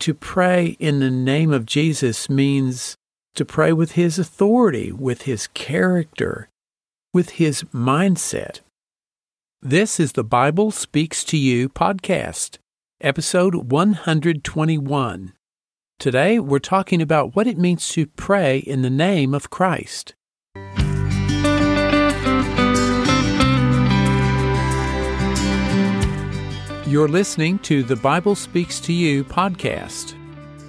to pray in the name of Jesus means to pray with his authority, with his character, with his mindset. This is the Bible Speaks to You podcast, episode 121. Today we're talking about what it means to pray in the name of Christ. You're listening to the Bible Speaks to You podcast.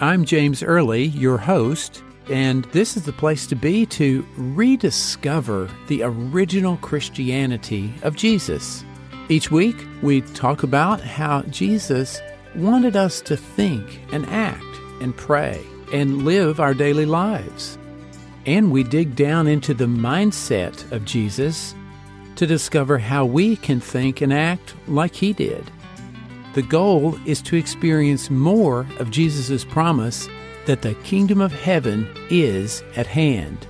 I'm James Early, your host, and this is the place to be to rediscover the original Christianity of Jesus. Each week, we talk about how Jesus wanted us to think and act and pray and live our daily lives. And we dig down into the mindset of Jesus to discover how we can think and act like he did. The goal is to experience more of Jesus' promise that the kingdom of heaven is at hand.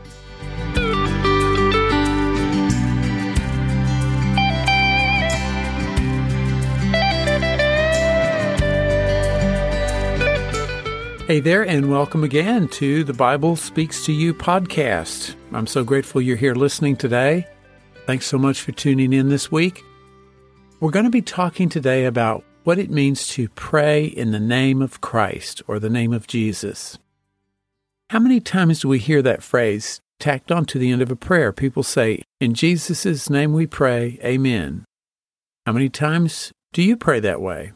Hey there, and welcome again to the Bible Speaks to You podcast. I'm so grateful you're here listening today. Thanks so much for tuning in this week. We're going to be talking today about what it means to pray in the name of Christ or the name of Jesus. How many times do we hear that phrase tacked on to the end of a prayer? People say, In Jesus' name we pray, Amen. How many times do you pray that way?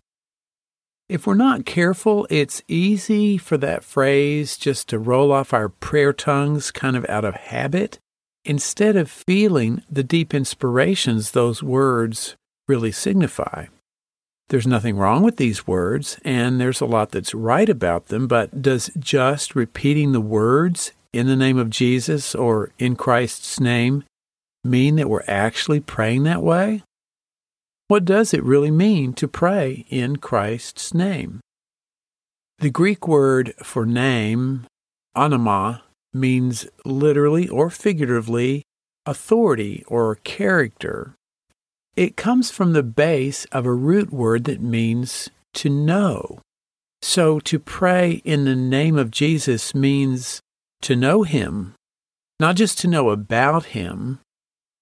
If we're not careful, it's easy for that phrase just to roll off our prayer tongues kind of out of habit instead of feeling the deep inspirations those words really signify. There's nothing wrong with these words, and there's a lot that's right about them, but does just repeating the words in the name of Jesus or in Christ's name mean that we're actually praying that way? What does it really mean to pray in Christ's name? The Greek word for name, onoma, means literally or figuratively authority or character. It comes from the base of a root word that means to know. So to pray in the name of Jesus means to know him, not just to know about him.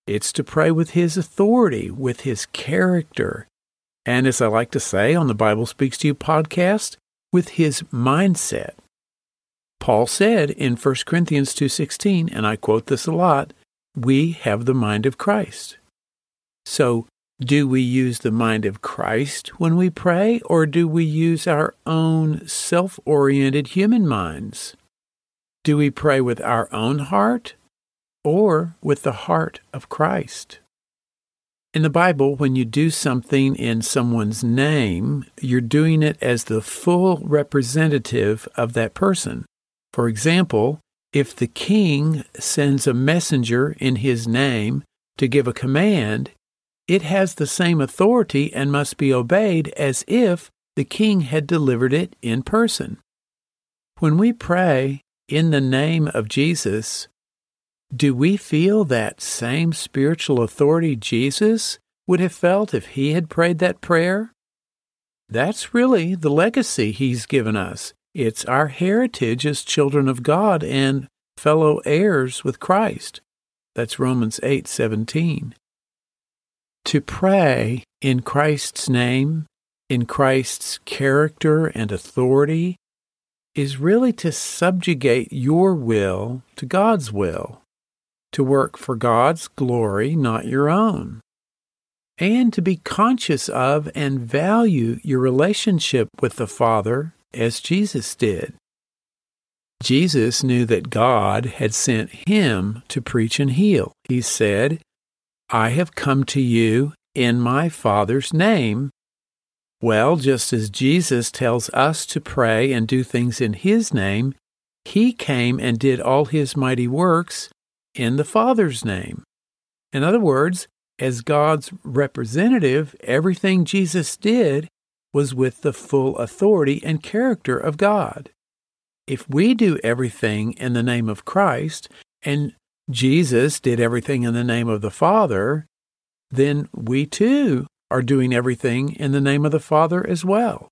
It's to pray with his authority, with his character, and as I like to say on the Bible Speaks to You podcast, with his mindset. Paul said in 1 Corinthians 2:16, and I quote this a lot, we have the mind of Christ. So, do we use the mind of Christ when we pray, or do we use our own self oriented human minds? Do we pray with our own heart or with the heart of Christ? In the Bible, when you do something in someone's name, you're doing it as the full representative of that person. For example, if the king sends a messenger in his name to give a command, it has the same authority and must be obeyed as if the king had delivered it in person. When we pray in the name of Jesus, do we feel that same spiritual authority Jesus would have felt if he had prayed that prayer? That's really the legacy he's given us. It's our heritage as children of God and fellow heirs with Christ. That's Romans 8:17 to pray in Christ's name, in Christ's character and authority, is really to subjugate your will to God's will, to work for God's glory, not your own, and to be conscious of and value your relationship with the Father as Jesus did. Jesus knew that God had sent him to preach and heal. He said, I have come to you in my Father's name. Well, just as Jesus tells us to pray and do things in His name, He came and did all His mighty works in the Father's name. In other words, as God's representative, everything Jesus did was with the full authority and character of God. If we do everything in the name of Christ and Jesus did everything in the name of the Father, then we too are doing everything in the name of the Father as well.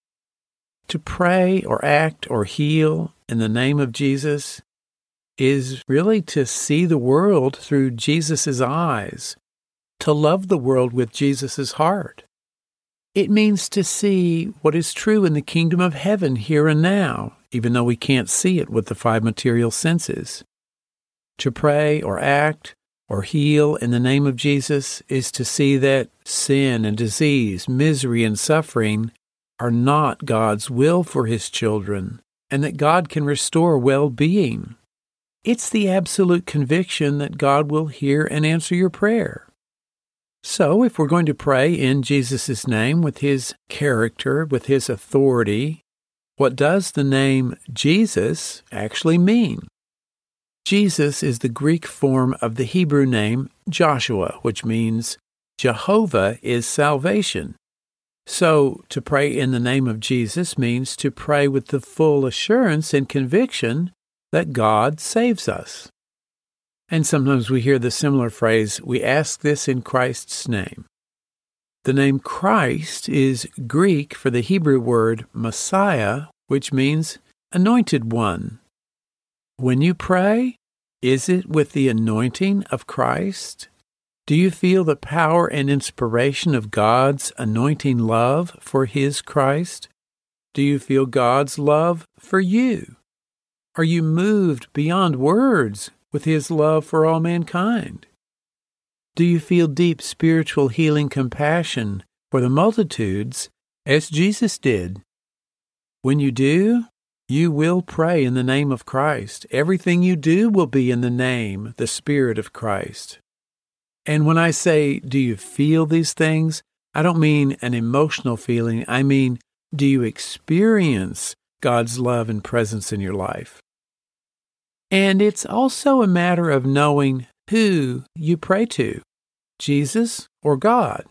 To pray or act or heal in the name of Jesus is really to see the world through Jesus' eyes, to love the world with Jesus' heart. It means to see what is true in the kingdom of heaven here and now, even though we can't see it with the five material senses. To pray or act or heal in the name of Jesus is to see that sin and disease, misery and suffering are not God's will for his children, and that God can restore well being. It's the absolute conviction that God will hear and answer your prayer. So, if we're going to pray in Jesus' name with his character, with his authority, what does the name Jesus actually mean? Jesus is the Greek form of the Hebrew name Joshua, which means Jehovah is salvation. So, to pray in the name of Jesus means to pray with the full assurance and conviction that God saves us. And sometimes we hear the similar phrase, we ask this in Christ's name. The name Christ is Greek for the Hebrew word Messiah, which means anointed one. When you pray, is it with the anointing of Christ? Do you feel the power and inspiration of God's anointing love for His Christ? Do you feel God's love for you? Are you moved beyond words with His love for all mankind? Do you feel deep spiritual healing compassion for the multitudes as Jesus did? When you do, you will pray in the name of Christ. Everything you do will be in the name, the Spirit of Christ. And when I say, do you feel these things? I don't mean an emotional feeling. I mean, do you experience God's love and presence in your life? And it's also a matter of knowing who you pray to Jesus or God.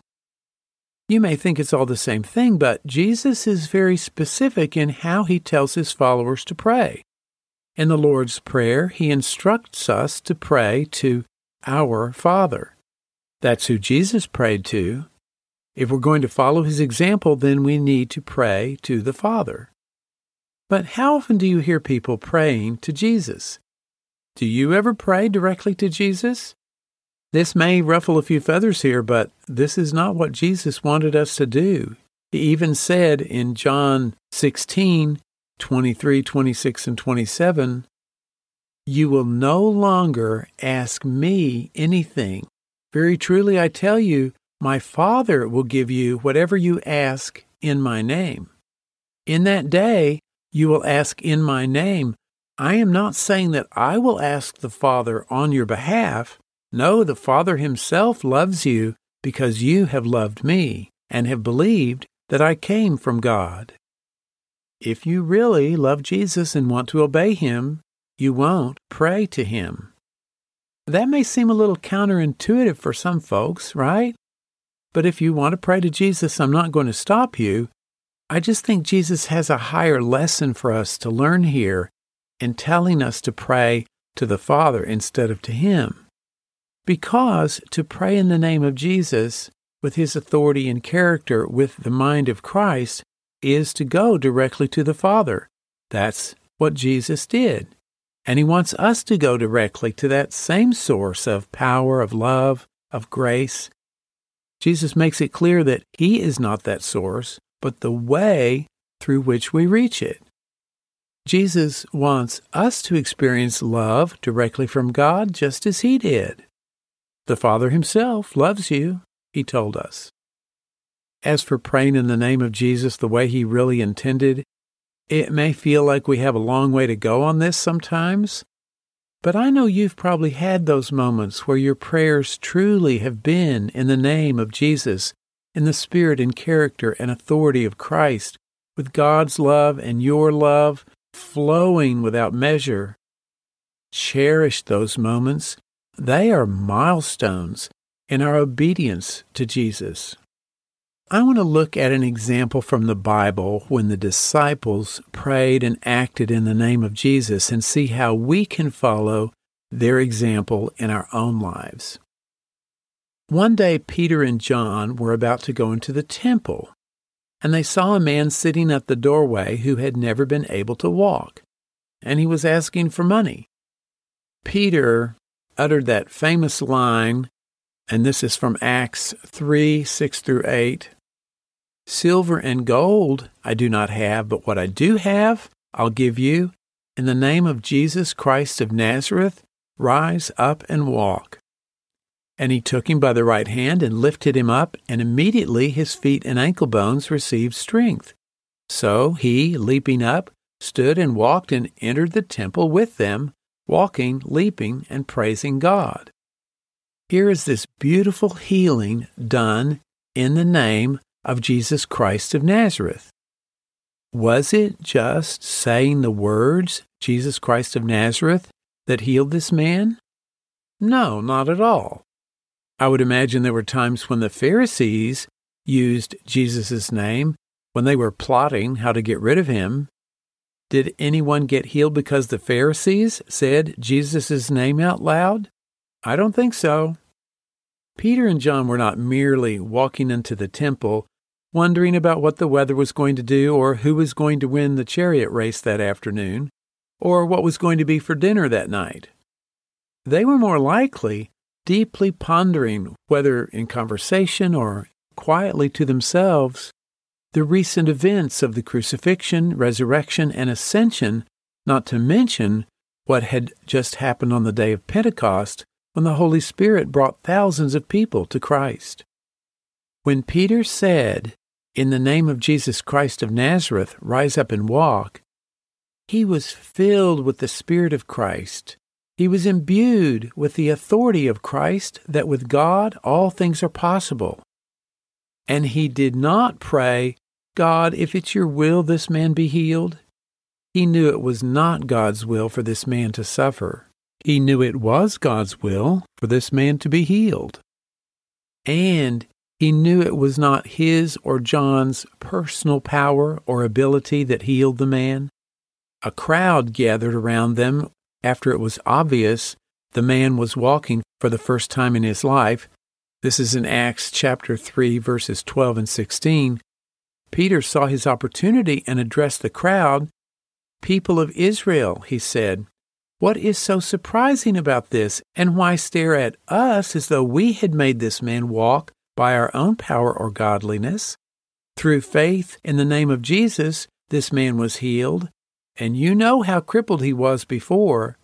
You may think it's all the same thing, but Jesus is very specific in how he tells his followers to pray. In the Lord's Prayer, he instructs us to pray to our Father. That's who Jesus prayed to. If we're going to follow his example, then we need to pray to the Father. But how often do you hear people praying to Jesus? Do you ever pray directly to Jesus? This may ruffle a few feathers here, but this is not what Jesus wanted us to do. He even said in John 16, 23, 26, and 27, You will no longer ask me anything. Very truly I tell you, my Father will give you whatever you ask in my name. In that day you will ask in my name. I am not saying that I will ask the Father on your behalf. No, the Father himself loves you because you have loved me and have believed that I came from God. If you really love Jesus and want to obey him, you won't pray to him. That may seem a little counterintuitive for some folks, right? But if you want to pray to Jesus, I'm not going to stop you. I just think Jesus has a higher lesson for us to learn here in telling us to pray to the Father instead of to Him. Because to pray in the name of Jesus, with His authority and character, with the mind of Christ, is to go directly to the Father. That's what Jesus did. And he wants us to go directly to that same source of power, of love, of grace. Jesus makes it clear that he is not that source, but the way through which we reach it. Jesus wants us to experience love directly from God just as he did. The Father himself loves you, he told us. As for praying in the name of Jesus the way he really intended, it may feel like we have a long way to go on this sometimes, but I know you've probably had those moments where your prayers truly have been in the name of Jesus, in the spirit and character and authority of Christ, with God's love and your love flowing without measure. Cherish those moments. They are milestones in our obedience to Jesus. I want to look at an example from the Bible when the disciples prayed and acted in the name of Jesus and see how we can follow their example in our own lives. One day, Peter and John were about to go into the temple, and they saw a man sitting at the doorway who had never been able to walk, and he was asking for money. Peter uttered that famous line, and this is from Acts 3 6 through 8. Silver and gold I do not have, but what I do have, I'll give you. In the name of Jesus Christ of Nazareth, rise up and walk. And he took him by the right hand and lifted him up, and immediately his feet and ankle bones received strength. So he, leaping up, stood and walked and entered the temple with them, walking, leaping, and praising God. Here is this beautiful healing done in the name of Jesus Christ of Nazareth. Was it just saying the words, Jesus Christ of Nazareth, that healed this man? No, not at all. I would imagine there were times when the Pharisees used Jesus' name when they were plotting how to get rid of him. Did anyone get healed because the Pharisees said Jesus' name out loud? I don't think so. Peter and John were not merely walking into the temple, wondering about what the weather was going to do or who was going to win the chariot race that afternoon, or what was going to be for dinner that night. They were more likely deeply pondering, whether in conversation or quietly to themselves, the recent events of the crucifixion, resurrection, and ascension, not to mention what had just happened on the day of Pentecost when the Holy Spirit brought thousands of people to Christ. When Peter said, In the name of Jesus Christ of Nazareth, rise up and walk, he was filled with the Spirit of Christ he was imbued with the authority of Christ that with God all things are possible. And he did not pray, God, if it's your will this man be healed. He knew it was not God's will for this man to suffer. He knew it was God's will for this man to be healed. And he knew it was not his or John's personal power or ability that healed the man. A crowd gathered around them after it was obvious the man was walking for the first time in his life. This is in Acts chapter 3, verses 12 and 16. Peter saw his opportunity and addressed the crowd. People of Israel, he said, what is so surprising about this, and why stare at us as though we had made this man walk by our own power or godliness? Through faith in the name of Jesus, this man was healed, and you know how crippled he was before.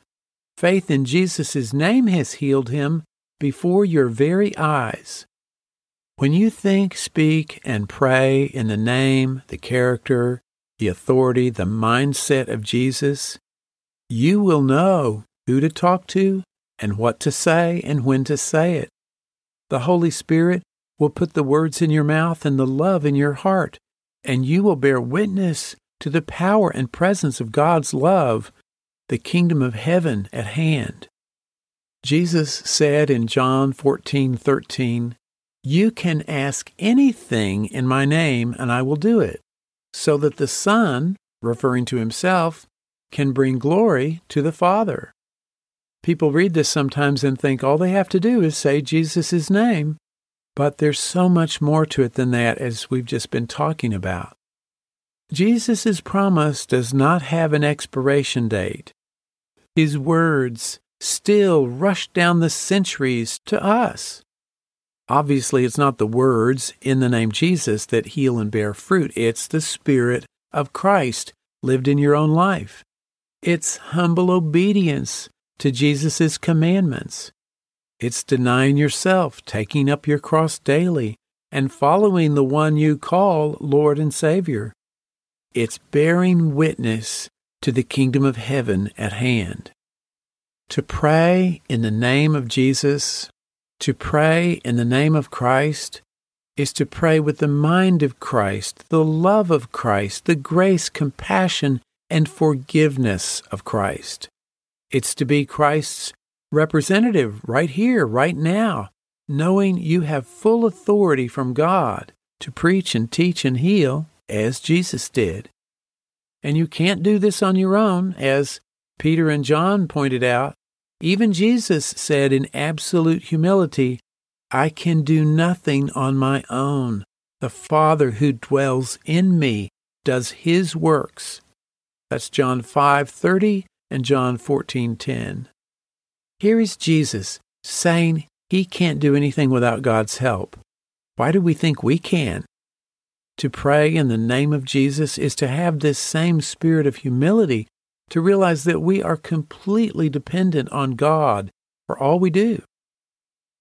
Faith in Jesus' name has healed him before your very eyes. When you think, speak, and pray in the name, the character, the authority, the mindset of Jesus, you will know who to talk to and what to say and when to say it. The Holy Spirit will put the words in your mouth and the love in your heart, and you will bear witness to the power and presence of God's love, the kingdom of heaven at hand. Jesus said in John 14:13, "You can ask anything in my name and I will do it, so that the Son, referring to himself, can bring glory to the Father." People read this sometimes and think all they have to do is say Jesus' name, but there's so much more to it than that as we've just been talking about. Jesus' promise does not have an expiration date. His words still rush down the centuries to us. Obviously, it's not the words in the name Jesus that heal and bear fruit. It's the Spirit of Christ lived in your own life. It's humble obedience to Jesus' commandments. It's denying yourself, taking up your cross daily, and following the one you call Lord and Savior. It's bearing witness to the kingdom of heaven at hand. To pray in the name of Jesus, to pray in the name of Christ, is to pray with the mind of Christ, the love of Christ, the grace, compassion, and forgiveness of Christ. It's to be Christ's representative right here, right now, knowing you have full authority from God to preach and teach and heal as Jesus did. And you can't do this on your own, as Peter and John pointed out. Even Jesus said in absolute humility, I can do nothing on my own. The Father who dwells in me does his works. That's John 5:30 and John 14:10. Here is Jesus saying he can't do anything without God's help. Why do we think we can? To pray in the name of Jesus is to have this same spirit of humility, to realize that we are completely dependent on God for all we do.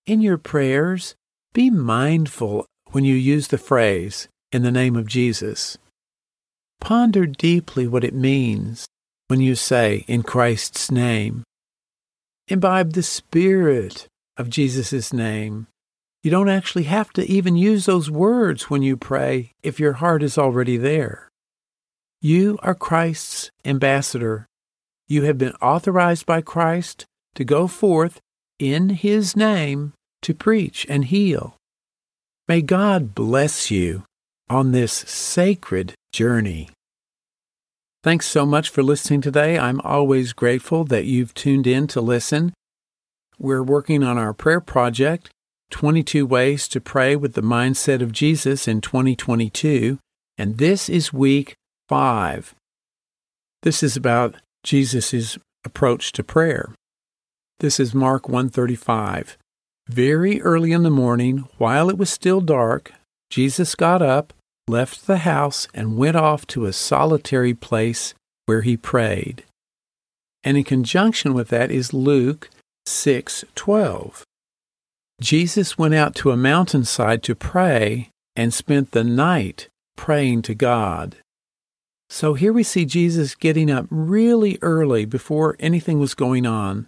In your prayers, be mindful when you use the phrase, in the name of Jesus. Ponder deeply what it means when you say, in Christ's name. Imbibe the spirit of Jesus' name. You don't actually have to even use those words when you pray if your heart is already there. You are Christ's ambassador. You have been authorized by Christ to go forth in His name to preach and heal. May God bless you on this sacred journey. Thanks so much for listening today. I'm always grateful that you've tuned in to listen. We're working on our prayer project, 22 Ways to Pray with the Mindset of Jesus in 2022, and this is week five. This is about Jesus' approach to prayer. This is Mark 135. Very early in the morning, while it was still dark, Jesus got up, left the house, and went off to a solitary place where he prayed. And in conjunction with that is Luke 6:12. Jesus went out to a mountainside to pray and spent the night praying to God. So here we see Jesus getting up really early before anything was going on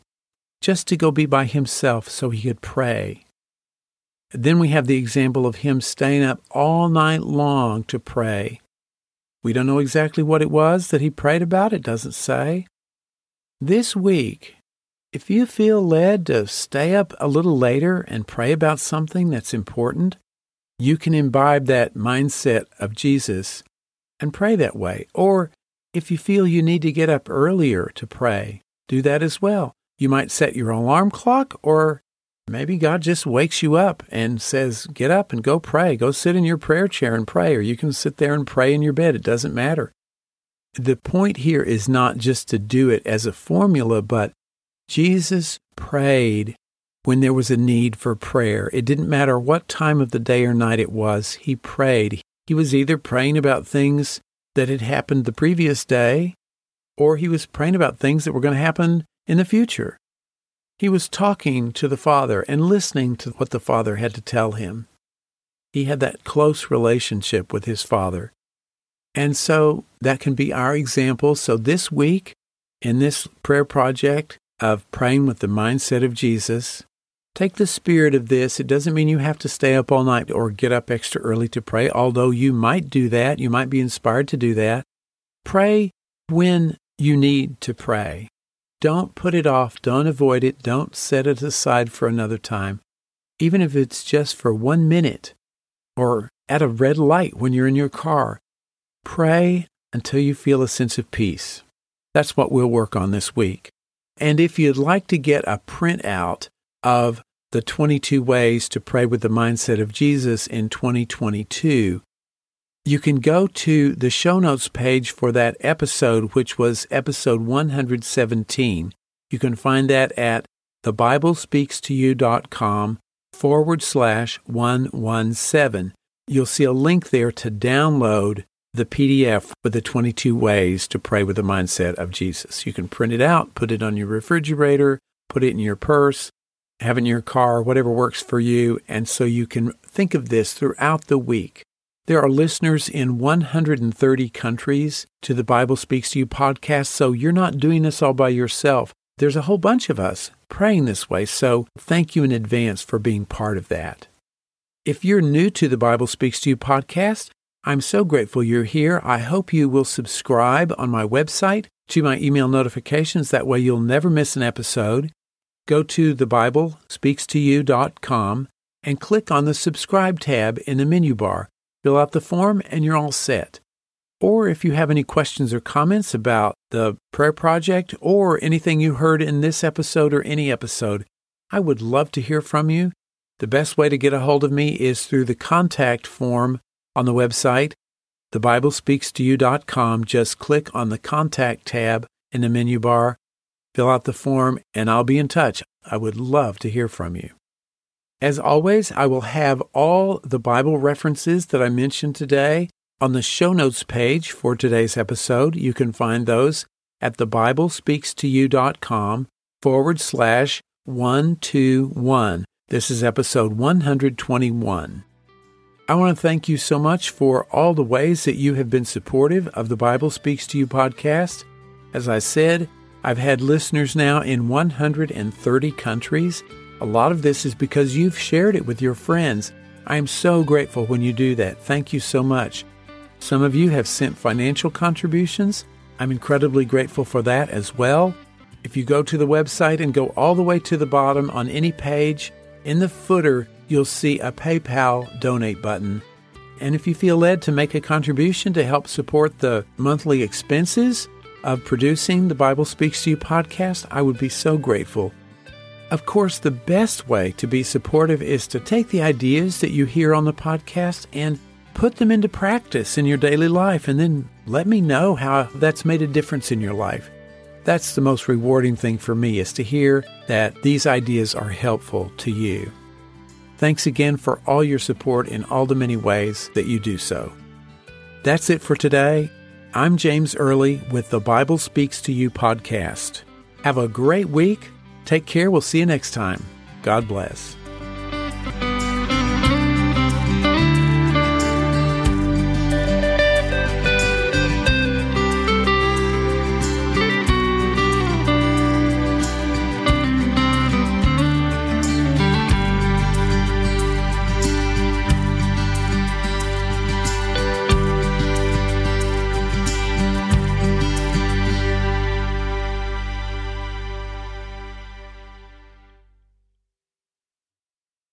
just to go be by himself so he could pray. Then we have the example of him staying up all night long to pray. We don't know exactly what it was that he prayed about, it doesn't say. This week, if you feel led to stay up a little later and pray about something that's important, you can imbibe that mindset of Jesus and pray that way. Or if you feel you need to get up earlier to pray, do that as well. You might set your alarm clock, or maybe God just wakes you up and says, Get up and go pray. Go sit in your prayer chair and pray, or you can sit there and pray in your bed. It doesn't matter. The point here is not just to do it as a formula, but Jesus prayed when there was a need for prayer. It didn't matter what time of the day or night it was, he prayed. He was either praying about things that had happened the previous day, or he was praying about things that were going to happen in the future. He was talking to the Father and listening to what the Father had to tell him. He had that close relationship with his Father. And so that can be our example. So this week, in this prayer project of praying with the mindset of Jesus, take the spirit of this. It doesn't mean you have to stay up all night or get up extra early to pray, although you might do that. You might be inspired to do that. Pray when you need to pray. Don't put it off. Don't avoid it. Don't set it aside for another time. Even if it's just for one minute or at a red light when you're in your car, pray until you feel a sense of peace. That's what we'll work on this week. And if you'd like to get a printout of the 22 ways to pray with the mindset of Jesus in 2022, you can go to the show notes page for that episode, which was episode 117. You can find that at thebiblespeakstoyou.com forward slash 117. You'll see a link there to download the PDF with the 22 ways to pray with the mindset of Jesus. You can print it out, put it on your refrigerator, put it in your purse, in your car, whatever works for you. And so you can think of this throughout the week. There are listeners in 130 countries to the Bible Speaks to You podcast, so you're not doing this all by yourself. There's a whole bunch of us praying this way, so thank you in advance for being part of that. If you're new to the Bible Speaks to You podcast, I'm so grateful you're here. I hope you will subscribe on my website to my email notifications. That way you'll never miss an episode. Go to thebiblespeakstoyou.com and click on the subscribe tab in the menu bar. Fill out the form and you're all set. Or if you have any questions or comments about the prayer project or anything you heard in this episode or any episode, I would love to hear from you. The best way to get a hold of me is through the contact form On the website, thebiblespeakstoyou.com, just click on the Contact tab in the menu bar, fill out the form, and I'll be in touch. I would love to hear from you. As always, I will have all the Bible references that I mentioned today on the show notes page for today's episode. You can find those at thebiblespeakstoyou.com forward slash 121. This is episode 121. I want to thank you so much for all the ways that you have been supportive of the Bible Speaks to You podcast. As I said, I've had listeners now in 130 countries. A lot of this is because you've shared it with your friends. I am so grateful when you do that. Thank you so much. Some of you have sent financial contributions. I'm incredibly grateful for that as well. If you go to the website and go all the way to the bottom on any page, in the footer, you'll see a PayPal donate button. And if you feel led to make a contribution to help support the monthly expenses of producing the Bible Speaks to You podcast, I would be so grateful. Of course, the best way to be supportive is to take the ideas that you hear on the podcast and put them into practice in your daily life and then let me know how that's made a difference in your life. That's the most rewarding thing for me is to hear that these ideas are helpful to you. Thanks again for all your support in all the many ways that you do so. That's it for today. I'm James Early with the Bible Speaks to You podcast. Have a great week. Take care. We'll see you next time. God bless.